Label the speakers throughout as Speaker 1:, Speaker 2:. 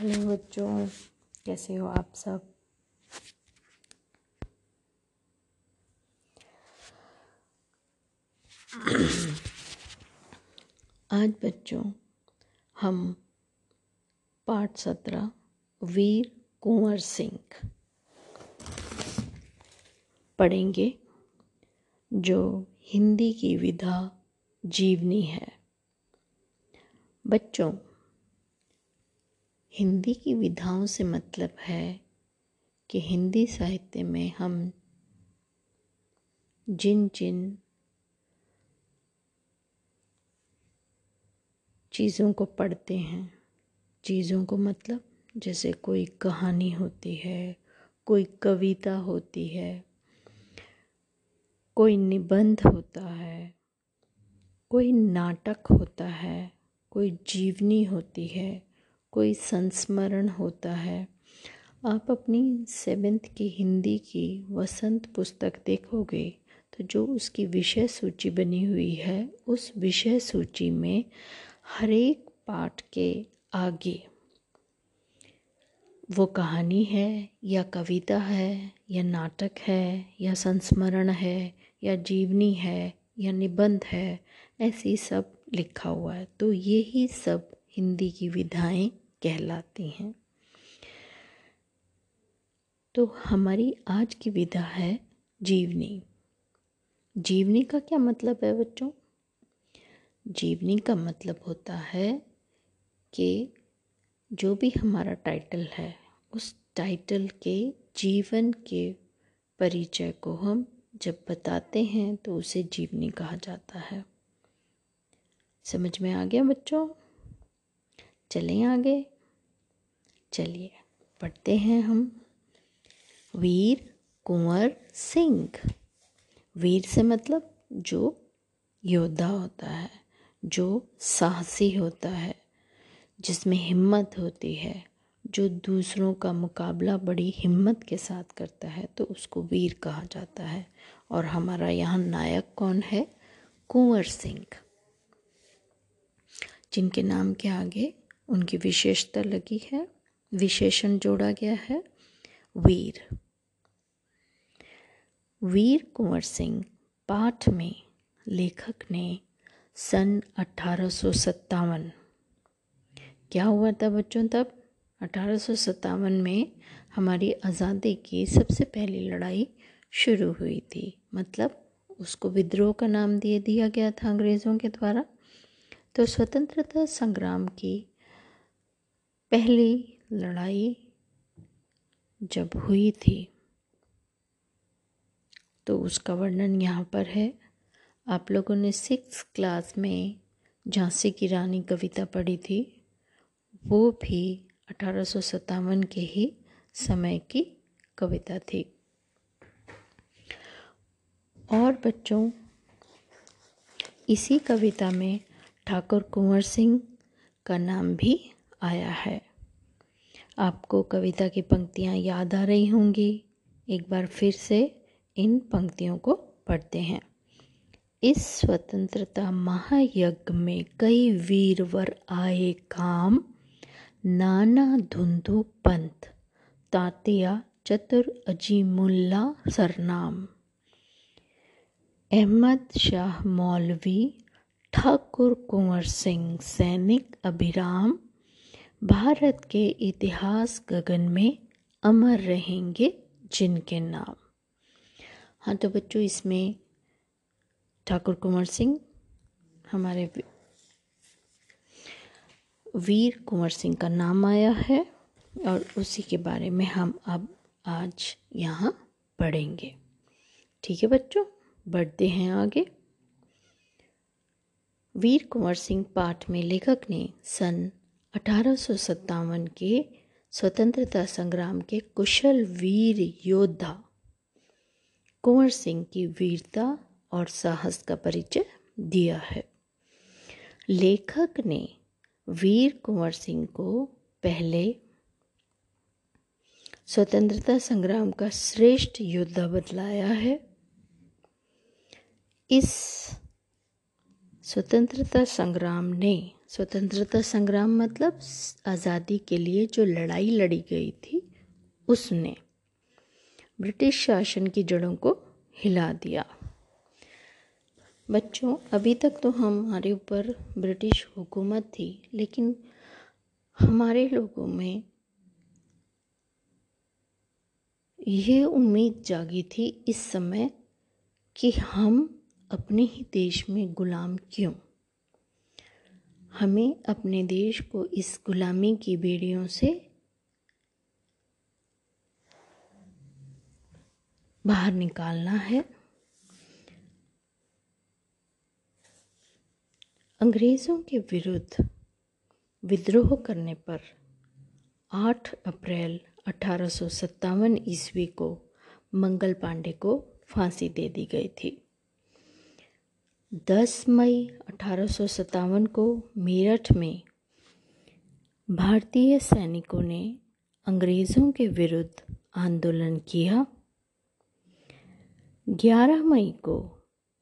Speaker 1: Hello बच्चों, कैसे हो आप सब? आज बच्चों, हम पाठ सत्रह, वीर कुंवर सिंह पढ़ेंगे, जो हिंदी की विधा जीवनी है। बच्चों हिंदी की विधाओं से मतलब है कि हिंदी साहित्य में हम जिन जिन चीज़ों को पढ़ते हैं, चीज़ों को मतलब जैसे कोई कहानी होती है, कोई कविता होती है, कोई निबंध होता है, कोई नाटक होता है, कोई जीवनी होती है कोई संस्मरण होता है। आप अपनी सेवेंथ की हिंदी की वसंत पुस्तक देखोगे तो जो उसकी विषय सूची बनी हुई है, उस विषय सूची में हर एक पाठ के आगे वो कहानी है, या कविता है, या नाटक है, या संस्मरण है, या जीवनी है, या निबंध है, ऐसी सब लिखा हुआ है। तो यही सब हिंदी की विधाएँ कहलाती हैं। तो हमारी आज की विधा है जीवनी। जीवनी का क्या मतलब है बच्चों? जीवनी का मतलब होता है कि जो भी हमारा टाइटल है, उस टाइटल के जीवन के परिचय को हम जब बताते हैं तो उसे जीवनी कहा जाता है। समझ में आ गया बच्चों? चलें आगे। चलिए, पढ़ते हैं हम। वीर कुंवर सिंह। वीर से मतलब जो योद्धा होता है, जो साहसी होता है, जिसमें हिम्मत होती है, जो दूसरों का मुकाबला बड़ी हिम्मत के साथ करता है तो उसको वीर कहा जाता है। और हमारा यहाँ नायक कौन है? कुंवर सिंह। जिनके नाम के आगे उनकी विशेषता लगी है विशेषण जोड़ा गया है। वीर। वीर कुंवर सिंह पाठ में लेखक ने सन अठारह सौ सत्तावन। क्या हुआ था बच्चों तब? अठारह सौ सत्तावन में हमारी आज़ादी की सबसे पहली लड़ाई शुरू हुई थी। मतलब उसको विद्रोह का नाम दे दिया गया था अंग्रेज़ों के द्वारा। तो स्वतंत्रता संग्राम की पहली लड़ाई जब हुई थी तो उसका वर्णन यहाँ पर है। आप लोगों ने सिक्स क्लास में झांसी की रानी कविता पढ़ी थी। वो भी अठारह सौ सतावन के ही समय की कविता थी। और बच्चों, इसी कविता में ठाकुर कुंवर सिंह का नाम भी आया है। आपको कविता की पंक्तियाँ याद आ रही होंगी। एक बार फिर से इन पंक्तियों को पढ़ते हैं। इस स्वतंत्रता महायज्ञ में कई वीरवर आए काम। नाना धुंधु पंथ, तातिया, चतुर अजीमुल्ला सरनाम। अहमद शाह मौलवी, ठाकुर कुंवर सिंह सैनिक अभिराम। भारत के इतिहास गगन में अमर रहेंगे जिनके नाम। हाँ तो बच्चों, इसमें ठाकुर कुंवर सिंह, हमारे वीर कुंवर सिंह का नाम आया है और उसी के बारे में हम अब आज यहाँ पढ़ेंगे। ठीक है बच्चों? बढ़ते हैं आगे। वीर कुंवर सिंह पाठ में लेखक ने सन अठारह सौ सत्तावन के स्वतंत्रता संग्राम के कुशल वीर योद्धा। कुंवर सिंह की वीरता और साहस का परिचय दिया है। लेखक ने वीर कुंवर सिंह को पहले स्वतंत्रता संग्राम का श्रेष्ठ योद्धा बतलाया है। इस स्वतंत्रता संग्राम ने स्वतंत्रता संग्राम मतलब आज़ादी के लिए जो लड़ाई लड़ी गई थी, उसने ब्रिटिश शासन की जड़ों को हिला दिया। बच्चों, अभी तक तो हमारे ऊपर ब्रिटिश हुकूमत थी, लेकिन हमारे लोगों में ये उम्मीद जागी थी इस समय कि हम अपने ही देश में गुलाम क्यों? हमें अपने देश को इस गुलामी की बेड़ियों से बाहर निकालना है। अंग्रेज़ों के विरुद्ध विद्रोह करने पर 8 अप्रैल अठारह सौ सत्तावन ईस्वी को मंगल पांडे को फांसी दे दी गई थी। 10 मई अठारह सौ सत्तावन को मेरठ में भारतीय सैनिकों ने अंग्रेज़ों के विरुद्ध आंदोलन किया। 11 मई को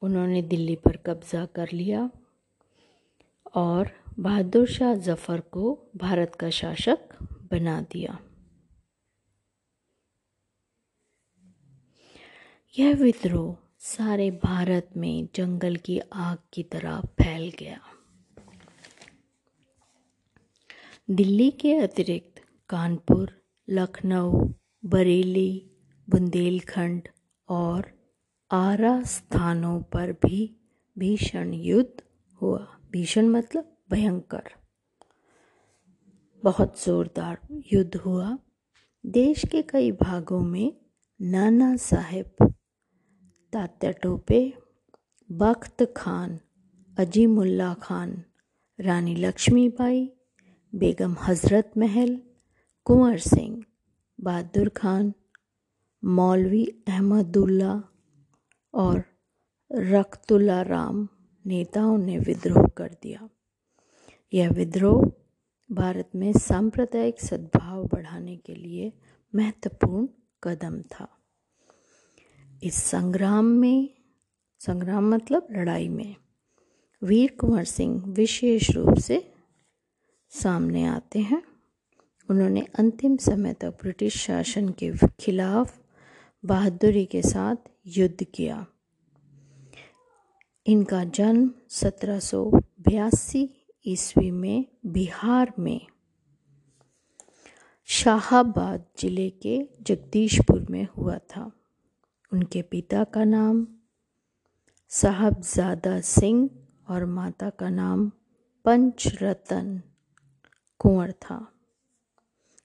Speaker 1: उन्होंने दिल्ली पर कब्ज़ा कर लिया और बहादुर शाह जफ़र को भारत का शासक बना दिया। यह विद्रोह सारे भारत में जंगल की आग की तरह फैल गया। दिल्ली के अतिरिक्त कानपुर, लखनऊ, बरेली, बुंदेलखंड और आरा स्थानों पर भी भीषण युद्ध हुआ। भीषण मतलब भयंकर। बहुत जोरदार युद्ध हुआ। देश के कई भागों में नाना साहेब तात्या टोपे, बख्त खान, अजीमुल्ला खान, रानी लक्ष्मीबाई, बेगम हज़रत महल, कुंवर सिंह, बहादुर खान, मौलवी अहमदुल्ला और रख्तुल्ला राम नेताओं ने विद्रोह कर दिया। यह विद्रोह भारत में सांप्रदायिक सद्भाव बढ़ाने के लिए महत्वपूर्ण कदम था। इस संग्राम में, संग्राम मतलब लड़ाई में, वीर कुंवर सिंह विशेष रूप से सामने आते हैं। उन्होंने अंतिम समय तक ब्रिटिश शासन के खिलाफ बहादुरी के साथ युद्ध किया। इनका जन्म सत्रह सौ बयासी ईस्वी में बिहार में शाहाबाद ज़िले के जगदीशपुर में हुआ था। उनके पिता का नाम, साहबजादा सिंह और माता का नाम पंचरतन कुंवर था।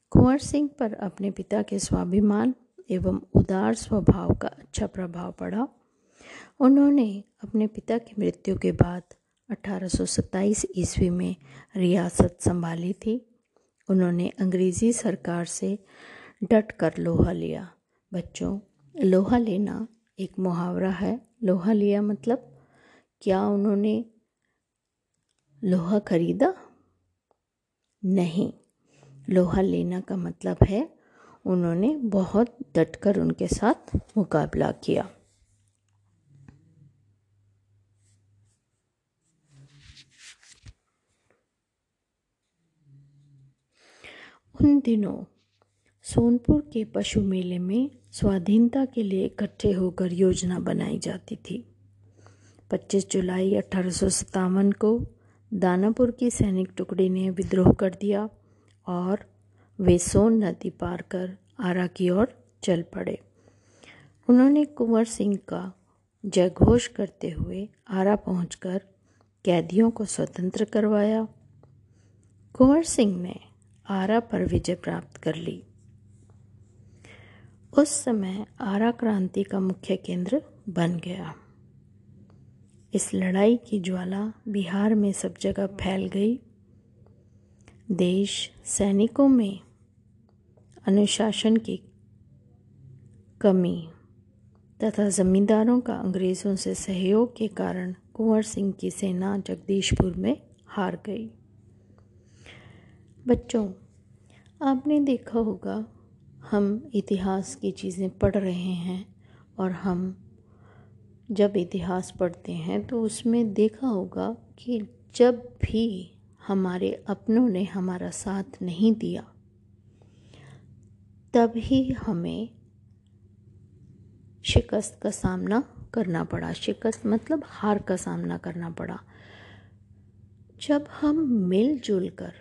Speaker 1: कुंवर सिंह पर अपने पिता के स्वाभिमान एवं उदार स्वभाव का अच्छा प्रभाव पड़ा। उन्होंने अपने पिता की मृत्यु के बाद 1827 ईस्वी में रियासत संभाली थी। उन्होंने अंग्रेज़ी सरकार से डट कर लोहा लिया। बच्चों लोहा लेना एक मुहावरा है। लोहा लिया मतलब क्या उन्होंने लोहा खरीदा? नहीं। लोहा लेना का मतलब है उन्होंने बहुत डटकर उनके साथ मुकाबला किया। उन दिनों सोनपुर के पशु मेले में स्वाधीनता के लिए इकट्ठे होकर योजना बनाई जाती थी। 25 जुलाई अठारह सौ सत्तावन को दानापुर की सैनिक टुकड़ी ने विद्रोह कर दिया और वे सोन नदी पार कर आरा की ओर चल पड़े। उन्होंने कुंवर सिंह का जयघोष करते हुए आरा पहुंचकर कैदियों को स्वतंत्र करवाया। कुंवर सिंह ने आरा पर विजय प्राप्त कर ली। उस समय आरा क्रांति का मुख्य केंद्र बन गया। इस लड़ाई की ज्वाला बिहार में सब जगह फैल गई। देश सैनिकों में अनुशासन की कमी तथा जमींदारों का अंग्रेज़ों से सहयोग के कारण कुंवर सिंह की सेना जगदीशपुर में हार गई। बच्चों, आपने देखा होगा हम इतिहास की चीज़ें पढ़ रहे हैं और हम जब इतिहास पढ़ते हैं तो उसमें देखा होगा कि जब भी हमारे अपनों ने हमारा साथ नहीं दिया ही हमें शिकस्त का सामना करना पड़ा। शिकस्त मतलब हार का सामना करना पड़ा। जब हम मिलजुल कर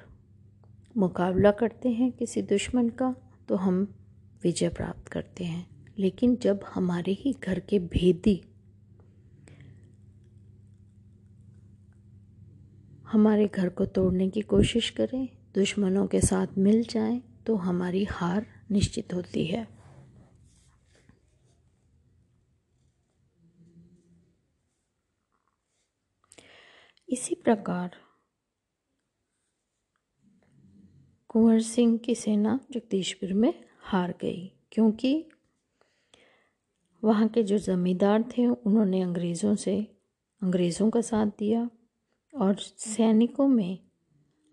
Speaker 1: मुकाबला करते हैं किसी दुश्मन का तो हम विजय प्राप्त करते हैं। लेकिन जब हमारे ही घर के भेदी हमारे घर को तोड़ने की कोशिश करें, दुश्मनों के साथ मिल जाएँ तो हमारी हार निश्चित होती है। इसी प्रकार कुंवर सिंह की सेना जगदीशपुर में हार गई, क्योंकि वहाँ के जो ज़मींदार थे, उन्होंने अंग्रेज़ों से, अंग्रेज़ों का साथ दिया और सैनिकों में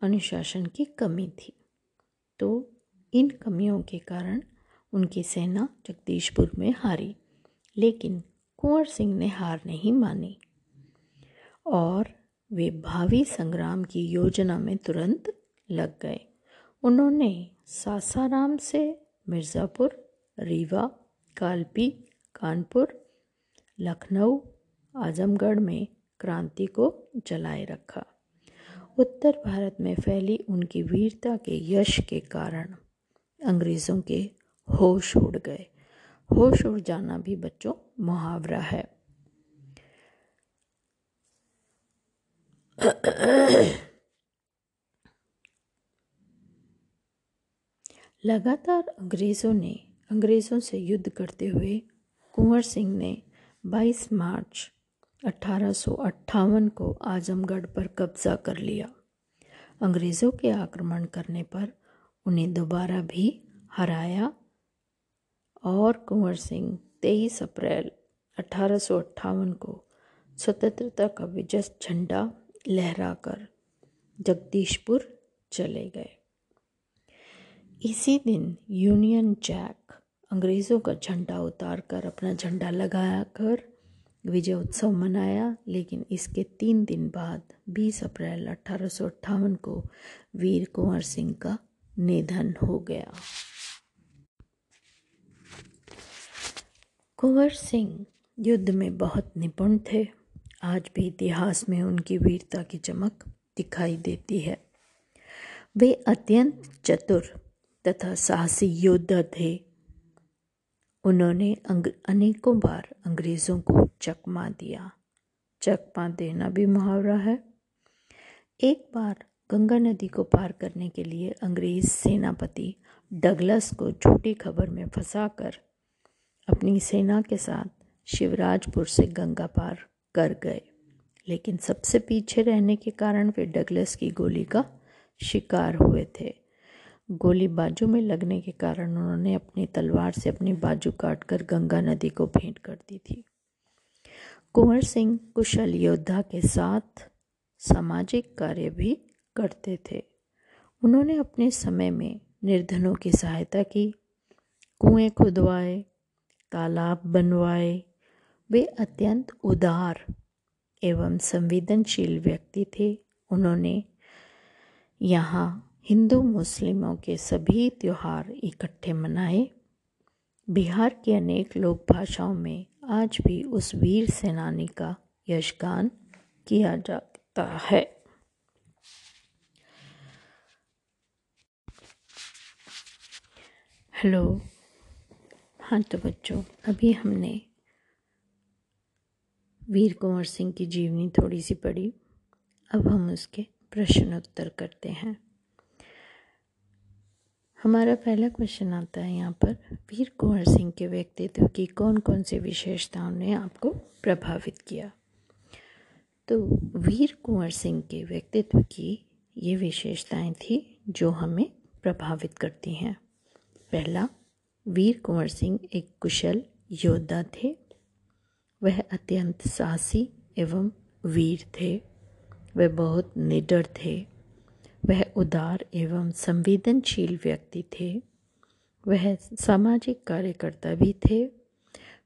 Speaker 1: अनुशासन की कमी थी। तो इन कमियों के कारण उनकी सेना जगदीशपुर में हारी, लेकिन कुंवर सिंह ने हार नहीं मानी और वे भावी संग्राम की योजना में तुरंत लग गए। उन्होंने सासाराम से मिर्ज़ापुर, रीवा, कालपी, कानपुर, लखनऊ, आजमगढ़ में क्रांति को जलाए रखा। उत्तर भारत में फैली उनकी वीरता के यश के कारण अंग्रेज़ों के होश उड़ गए। होश उड़ जाना भी बच्चों मुहावरा है। लगातार अंग्रेज़ों ने, अंग्रेज़ों से युद्ध करते हुए कुंवर सिंह ने 22 मार्च अठारह सौ अट्ठावन को आजमगढ़ पर कब्ज़ा कर लिया। अंग्रेज़ों के आक्रमण करने पर उन्हें दोबारा भी हराया और कुंवर सिंह 23 अप्रैल अठारह सौ अट्ठावन को स्वतंत्रता का विजय झंडा लहराकर जगदीशपुर चले गए। इसी दिन यूनियन जैक अंग्रेज़ों का झंडा उतार कर अपना झंडा लगाया कर विजय उत्सव मनाया, लेकिन इसके तीन दिन बाद 20 अप्रैल अठारह सौ अट्ठावन को वीर कुंवर सिंह का निधन हो गया। कुंवर सिंह युद्ध में बहुत निपुण थे। आज भी इतिहास में उनकी वीरता की चमक दिखाई देती है। वे अत्यंत चतुर तथा साहसी योद्धा थे। उन्होंने अनेकों बार अंग्रेज़ों को चकमा दिया। चकमा देना भी मुहावरा है। एक बार गंगा नदी को पार करने के लिए अंग्रेज़ सेनापति डगलस को झूठी खबर में फंसाकर अपनी सेना के साथ शिवराजपुर से गंगा पार कर गए। लेकिन सबसे पीछे रहने के कारण वे डगलस की गोली का शिकार हुए थे। गोली बाजू में लगने के कारण उन्होंने अपनी तलवार से अपनी बाजू काटकर गंगा नदी को भेंट कर दी थी। कुंवर सिंह कुशल योद्धा के साथ सामाजिक कार्य भी करते थे। उन्होंने अपने समय में निर्धनों की सहायता की। कुएँ खुदवाए, तालाब बनवाए। वे अत्यंत उदार एवं संवेदनशील व्यक्ति थे। उन्होंने यहाँ हिंदू, मुस्लिमों के सभी त्यौहार इकट्ठे मनाए। बिहार की अनेक लोक भाषाओं में आज भी उस वीर सेनानी का यशगान किया जाता है। हेलो। हाँ तो बच्चों, अभी हमने वीर कुंवर सिंह की जीवनी थोड़ी सी पढ़ी। अब हम उसके प्रश्न उत्तर करते हैं। हमारा पहला क्वेश्चन आता है यहाँ पर, वीर कुंवर सिंह के व्यक्तित्व की कौन कौन सी विशेषताओं ने आपको प्रभावित किया? तो वीर कुंवर सिंह के व्यक्तित्व की ये विशेषताएँ थी जो हमें प्रभावित करती हैं। पहला, वीर कुंवर सिंह एक कुशल योद्धा थे। वह अत्यंत साहसी एवं वीर थे। वह बहुत निडर थे। वह उदार एवं संवेदनशील व्यक्ति थे। वह सामाजिक कार्यकर्ता भी थे।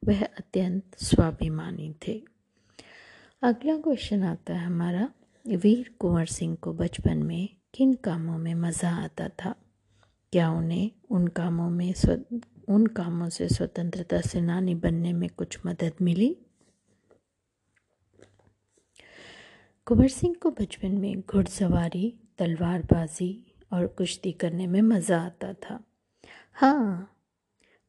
Speaker 1: वह अत्यंत स्वाभिमानी थे। अगला क्वेश्चन आता है हमारा। वीर कुंवर सिंह को बचपन में किन कामों में मज़ा आता था? क्या उन्हें उन कामों में स्व उन कामों से स्वतंत्रता सेनानी बनने में कुछ मदद मिली? कुंवर सिंह को बचपन में घुड़सवारी तलवारबाजी और कुश्ती करने में मज़ा आता था। हाँ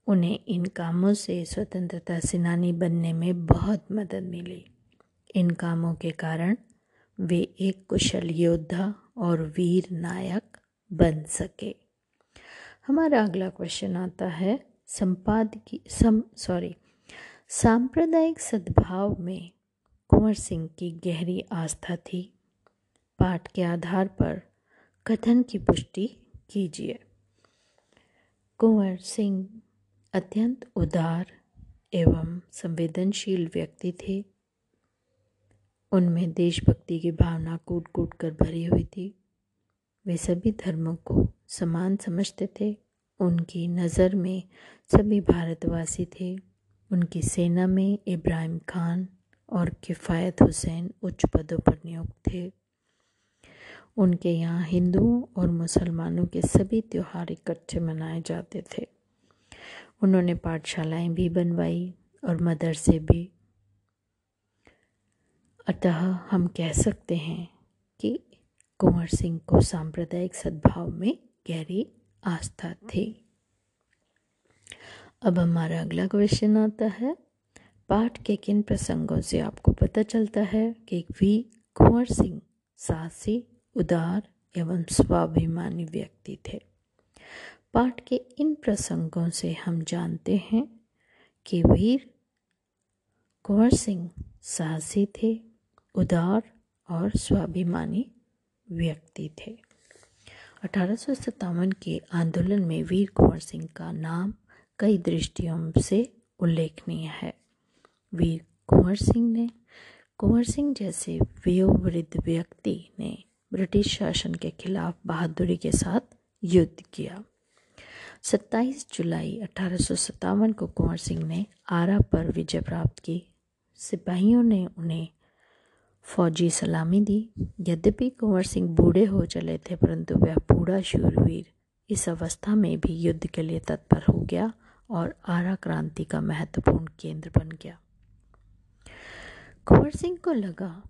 Speaker 1: उन्हें इन कामों से स्वतंत्रता सेनानी बनने में बहुत मदद मिली। इन कामों के कारण वे एक कुशल योद्धा और वीर नायक बन सके। हमारा अगला क्वेश्चन आता है संपादकी सम सॉरी सांप्रदायिक सद्भाव में कुंवर सिंह की गहरी आस्था थी। पाठ के आधार पर कथन की पुष्टि कीजिए। कुंवर सिंह अत्यंत उदार एवं संवेदनशील व्यक्ति थे। उनमें देशभक्ति की भावना कूट कूट कर भरी हुई थी। वे सभी धर्मों को समान समझते थे। उनकी नज़र में सभी भारतवासी थे। उनकी सेना में इब्राहिम खान और किफ़ायत हुसैन उच्च पदों पर नियुक्त थे। उनके यहाँ हिंदुओं और मुसलमानों के सभी त्यौहार इकट्ठे मनाए जाते थे। उन्होंने पाठशालाएँ भी बनवाई और मदरसे भी। अतः हम कह सकते हैं कि कुंवर सिंह को सांप्रदायिक सद्भाव में गहरी आस्था थी। अब हमारा अगला क्वेश्चन आता है। पाठ के किन प्रसंगों से आपको पता चलता है कि वी कुंवर सिंह साहसी उदार एवं स्वाभिमानी व्यक्ति थे। पाठ के इन प्रसंगों से हम जानते हैं कि वीर कुंवर सिंह साहसी थे, उदार और स्वाभिमानी व्यक्ति थे। अठारह सौ सत्तावन के आंदोलन में वीर कुंवर सिंह का नाम कई दृष्टियों से उल्लेखनीय है। वीर कुंवर सिंह ने, कुंवर सिंह जैसे वयोवृद्ध व्यक्ति ने ब्रिटिश शासन के खिलाफ बहादुरी के साथ युद्ध किया। 27 जुलाई अठारह सौ सत्तावन को कुंवर सिंह ने आरा पर विजय प्राप्त की। सिपाहियों ने उन्हें फौजी सलामी दी। यद्यपि कुंवर सिंह बूढ़े हो चले थे, परंतु वह बूढ़ा शूरवीर इस अवस्था में भी युद्ध के लिए तत्पर हो गया और आरा क्रांति का महत्वपूर्ण केंद्र बन गया। कुंवर सिंह को लगा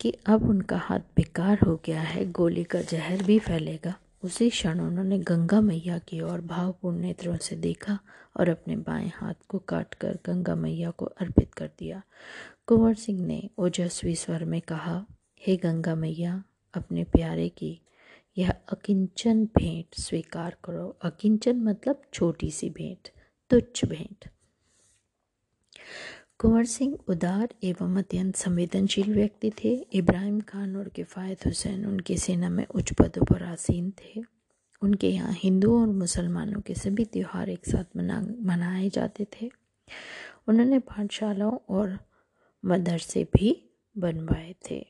Speaker 1: कि अब उनका हाथ बेकार हो गया है, गोली का जहर भी फैलेगा। उसी क्षण उन्होंने गंगा मैया की ओर भावपूर्ण नेत्रों से देखा और अपने बाएँ हाथ को काटकर गंगा मैया को अर्पित कर दिया। कुंवर सिंह ने ओजस्वी स्वर में कहा, हे गंगा मैया, अपने प्यारे की, यह अकिंचन भेंट स्वीकार करो। अकिंचन मतलब छोटी सी भेंट, तुच्छ भेंट। कुंवर सिंह उदार एवं अत्यंत संवेदनशील व्यक्ति थे। इब्राहिम खान और किफ़ायत हुसैन उनकी सेना में उच्च पदों पर आसीन थे। उनके यहाँ हिंदुओं और मुसलमानों के सभी त्यौहार एक साथ मना, मनाए जाते थे। उन्होंने पाठशालाओं और मदरसे भी बनवाए थे।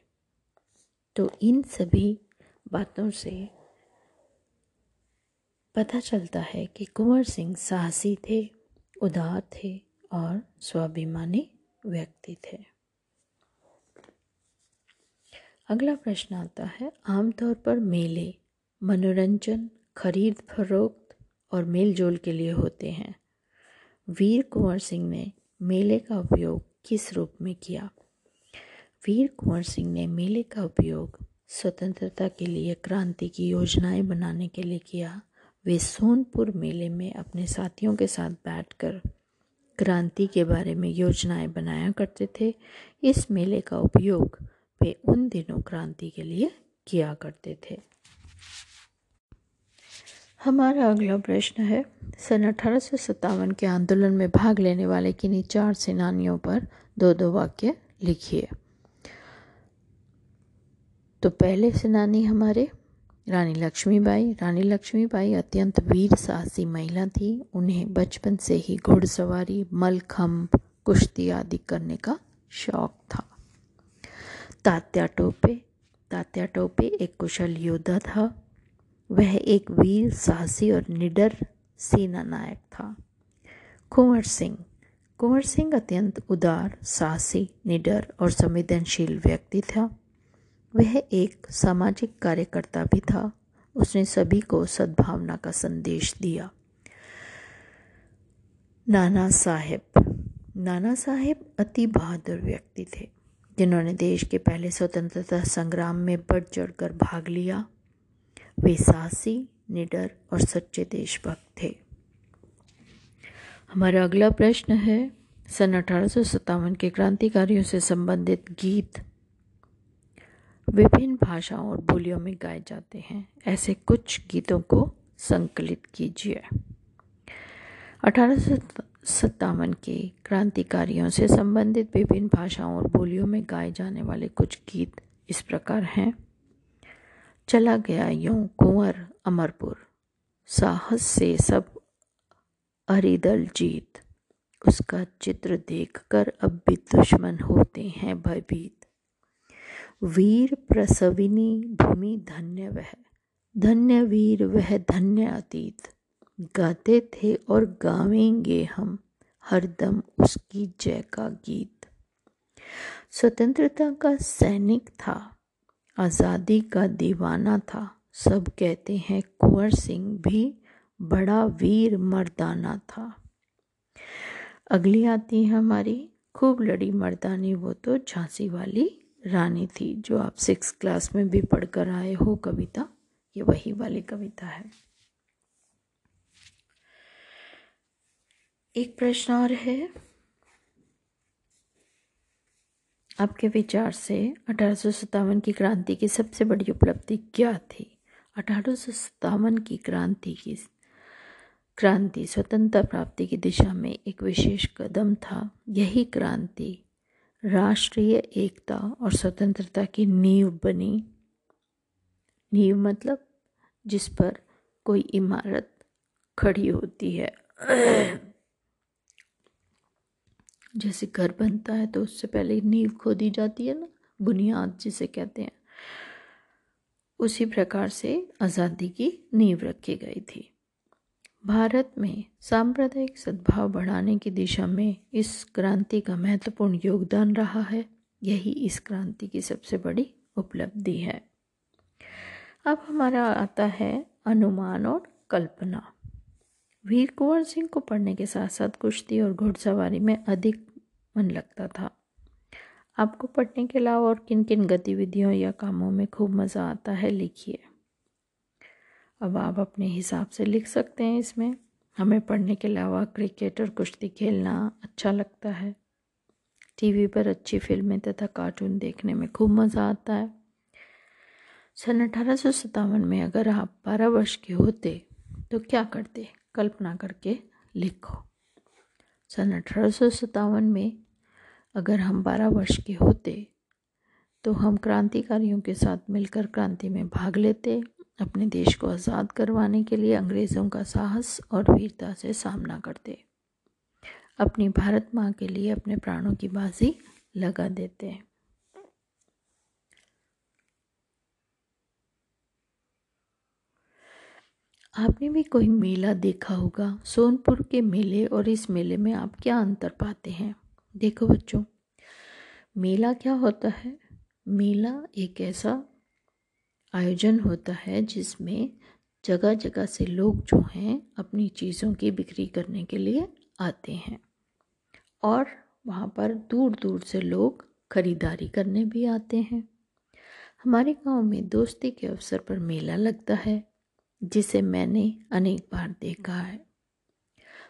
Speaker 1: तो इन सभी बातों से पता चलता है कि कुंवर सिंह साहसी थे, उदार थे और स्वाभिमानी व्यक्ति थे। अगला प्रश्न आता है, आमतौर पर मेले, मनोरंजन, खरीद फरोख्त और मेल जोल के लिए होते हैं। वीर कुंवर सिंह ने मेले का उपयोग किस रूप में किया? वीर कुंवर सिंह ने मेले का उपयोग स्वतंत्रता के लिए क्रांति की योजनाएँ बनाने के लिए किया। वे सोनपुर मेले में अपने साथियों के साथ बैठकर क्रांति के बारे में योजनाएँ बनाया करते थे। इस मेले का उपयोग वे उन दिनों क्रांति के लिए किया करते थे। हमारा अगला प्रश्न है, सन अठारह सौ सत्तावन के आंदोलन में भाग लेने वाले किन्हीं चार सेनानियों पर दो दो वाक्य लिखिए। तो पहले सेनानी हमारे रानी लक्ष्मीबाई रानी लक्ष्मीबाई अत्यंत वीर साहसी महिला थी। उन्हें बचपन से ही घुड़सवारी मलखम्भ कुश्ती आदि करने का शौक था। तात्या टोपे तात्या टोपे एक कुशल योद्धा था। वह एक वीर, साहसी और निडर सेना नायक था। कुंवर सिंह कुंवर सिंह अत्यंत उदार, साहसी, निडर और संवेदनशील व्यक्ति था। वह एक सामाजिक कार्यकर्ता भी था। उसने सभी को सद्भावना का संदेश दिया। नाना साहेब। नाना साहेब अति बहादुर व्यक्ति थे, जिन्होंने देश के पहले स्वतंत्रता संग्राम में बढ़ चढ़कर भाग लिया। वे साहसी, निडर और सच्चे देशभक्त थे। हमारा अगला प्रश्न है, सन अठारह सौ सत्तावन के क्रांतिकारियों से संबंधित गीत विभिन्न भाषाओं और बोलियों में गाए जाते हैं। ऐसे कुछ गीतों को संकलित कीजिए। अठारह सत्तावन के क्रांतिकारियों से संबंधित विभिन्न भाषाओं और बोलियों में गाए जाने वाले कुछ गीत इस प्रकार हैं। चला गया यूँ कुंवर अमरपुर, साहस से सब अरिदल जीत। उसका चित्र देखकर अब भी दुश्मन होते हैं भयभीत। वीर प्रसविनी भूमि धन्य वह। धन्य वीर वह धन्य अतीत। गाते थे और गावेंगे हम हरदम उसकी जय का गीत। स्वतंत्रता का सैनिक था, आज़ादी का दीवाना था। सब कहते हैं कुंवर सिंह भी बड़ा वीर मर्दाना था। अगली आती है हमारी, खूब लड़ी मर्दानी, वो तो झांसी वाली रानी थी, जो आप सिक्स क्लास में भी पढ़कर आए हो, कविता। ये वही वाली कविता है। एक प्रश्न और है। आपके विचार से अठारह सौ सत्तावन की क्रांति की सबसे बड़ी उपलब्धि क्या थी? अठारह सौ सत्तावन की क्रांति की क्रांति स्वतंत्रता प्राप्ति की दिशा में एक विशेष कदम था। यही क्रांति राष्ट्रीय एकता और स्वतंत्रता की नींव बनी। नींव मतलब जिस पर कोई इमारत खड़ी होती है। जैसे घर बनता है तो उससे पहले नींव खोदी जाती है ना, बुनियाद जिसे कहते हैं। उसी प्रकार से आज़ादी की नींव रखी गई थी। भारत में सांप्रदायिक सद्भाव बढ़ाने की दिशा में इस क्रांति का महत्वपूर्ण योगदान रहा है। यही इस क्रांति की सबसे बड़ी उपलब्धि है। अब हमारा आता है अनुमान और कल्पना। वीर कुंवर सिंह को पढ़ने के साथ साथ कुश्ती और घुड़सवारी में अधिक मन लगता था। आपको पढ़ने के अलावा और किन किन गतिविधियों या कामों में खूब मज़ा आता है, लिखिए। अब आप अपने हिसाब से लिख सकते हैं इसमें। हमें पढ़ने के अलावा क्रिकेट और कुश्ती खेलना अच्छा लगता है। टीवी पर अच्छी फ़िल्में तथा कार्टून देखने में खूब मज़ा आता है। सन अठारह सौ सतावन में अगर आप बारह वर्ष के होते तो क्या करते? कल्पना करके लिखो। सन अठारह सौ सतावन में अगर हम बारह वर्ष के होते तो हम क्रांतिकारियों के साथ मिलकर क्रांति में भाग लेते अपने देश को आज़ाद करवाने के लिए अंग्रेज़ों का साहस और वीरता से सामना करते। अपनी भारत माँ के लिए अपने प्राणों की बाजी लगा देते। आपने भी कोई मेला देखा होगा? सोनपुर के मेले और इस मेले में आप क्या अंतर पाते हैं? देखो बच्चों, मेला क्या होता है? मेला एक ऐसा आयोजन होता है जिसमें जगह जगह से लोग जो हैं अपनी चीज़ों की बिक्री करने के लिए आते हैं। और वहाँ पर दूर दूर से लोग ख़रीदारी करने भी आते हैं। हमारे गाँव में दोस्ती के अवसर पर मेला लगता है, जिसे मैंने अनेक बार देखा है।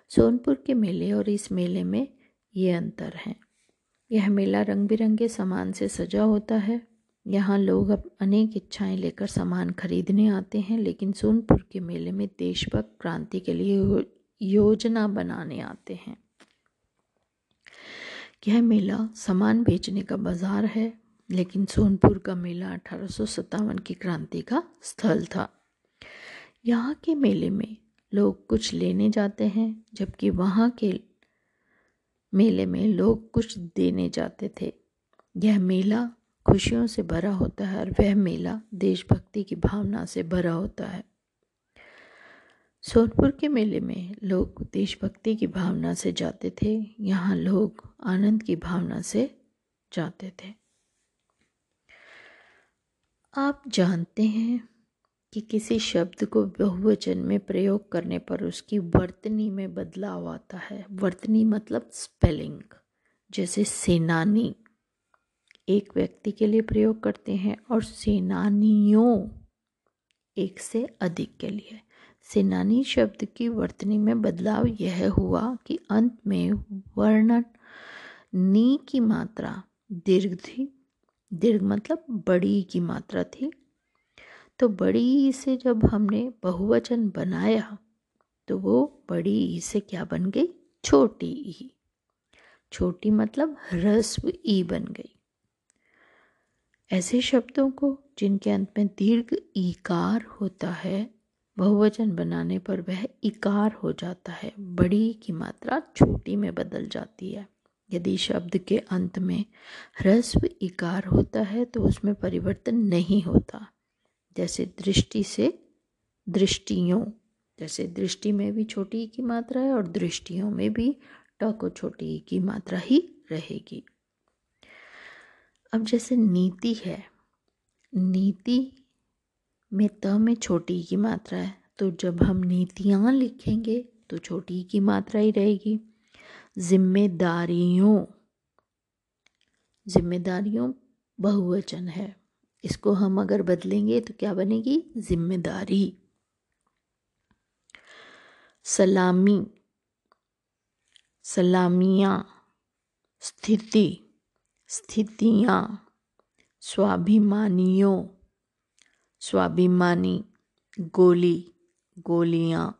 Speaker 1: सोनपुर के मेले और इस मेले में ये अंतर है। यह मेला रंग बिरंगे सामान से सजा होता है यहाँ लोग अब अनेक इच्छाएँ लेकर सामान खरीदने आते हैं, लेकिन सोनपुर के मेले में देशभक्त क्रांति के लिए योजना बनाने आते हैं। यह मेला सामान बेचने का बाज़ार है, लेकिन सोनपुर का मेला अठारह सौ सत्तावन की क्रांति का स्थल था। यहाँ के मेले में लोग कुछ लेने जाते हैं, जबकि वहाँ के मेले में लोग कुछ देने जाते थे। यह मेला खुशियों से भरा होता है और वह मेला देशभक्ति की भावना से भरा होता है। सोनपुर के मेले में लोग देशभक्ति की भावना से जाते थे। यहाँ लोग आनंद की भावना से जाते थे। आप जानते हैं कि किसी शब्द को बहुवचन में प्रयोग करने पर उसकी वर्तनी में बदलाव आता है। वर्तनी मतलब स्पेलिंग, जैसे सेनानी। एक व्यक्ति के लिए प्रयोग करते हैं और सेनानियों एक से अधिक के लिए। सेनानी शब्द की वर्तनी में बदलाव यह हुआ कि अंत में वर्णन नी की मात्रा दीर्घ थी। दीर्घ मतलब बड़ी की मात्रा थी। तो बड़ी से जब हमने बहुवचन बनाया तो वो बड़ी ई से क्या बन गई? छोटी ई छोटी मतलब ह्रस्व ई बन गई। ऐसे शब्दों को जिनके अंत में दीर्घ इकार होता है, बहुवचन बनाने पर वह इकार हो जाता है। बड़ी की मात्रा छोटी में बदल जाती है। यदि शब्द के अंत में ह्रस्व इकार होता है तो उसमें परिवर्तन नहीं होता। जैसे दृष्टि से दृष्टियों, जैसे दृष्टि में भी छोटी की मात्रा है और दृष्टियों में भी ट को छोटी की मात्रा ही रहेगी। अब जैसे नीति है, नीति में त में छोटी की मात्रा है तो जब हम नीतियाँ लिखेंगे तो छोटी की मात्रा ही रहेगी। जिम्मेदारियों जिम्मेदारियों बहुवचन है। इसको हम अगर बदलेंगे तो क्या बनेगी? ज़िम्मेदारी। सलामी, सलामियाँ, स्थिति। स्थितियाँ। स्वाभिमानियों। स्वाभिमानी गोली, गोलियाँ।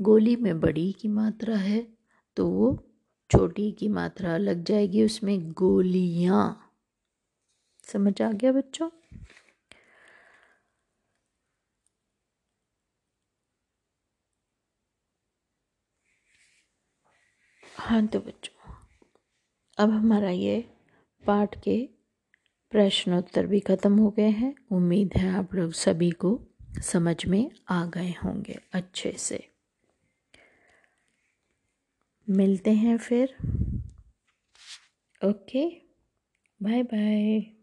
Speaker 1: गोली में बड़ी की मात्रा है तो वो छोटी की मात्रा लग जाएगी उसमें गोलियाँ। समझ आ गया बच्चों? हाँ तो बच्चों अब हमारा ये पाठ के प्रश्नोत्तर भी ख़त्म हो गए हैं। उम्मीद है आप लोग सभी को समझ में आ गए होंगे अच्छे से। मिलते हैं फिर। Okay, bye bye.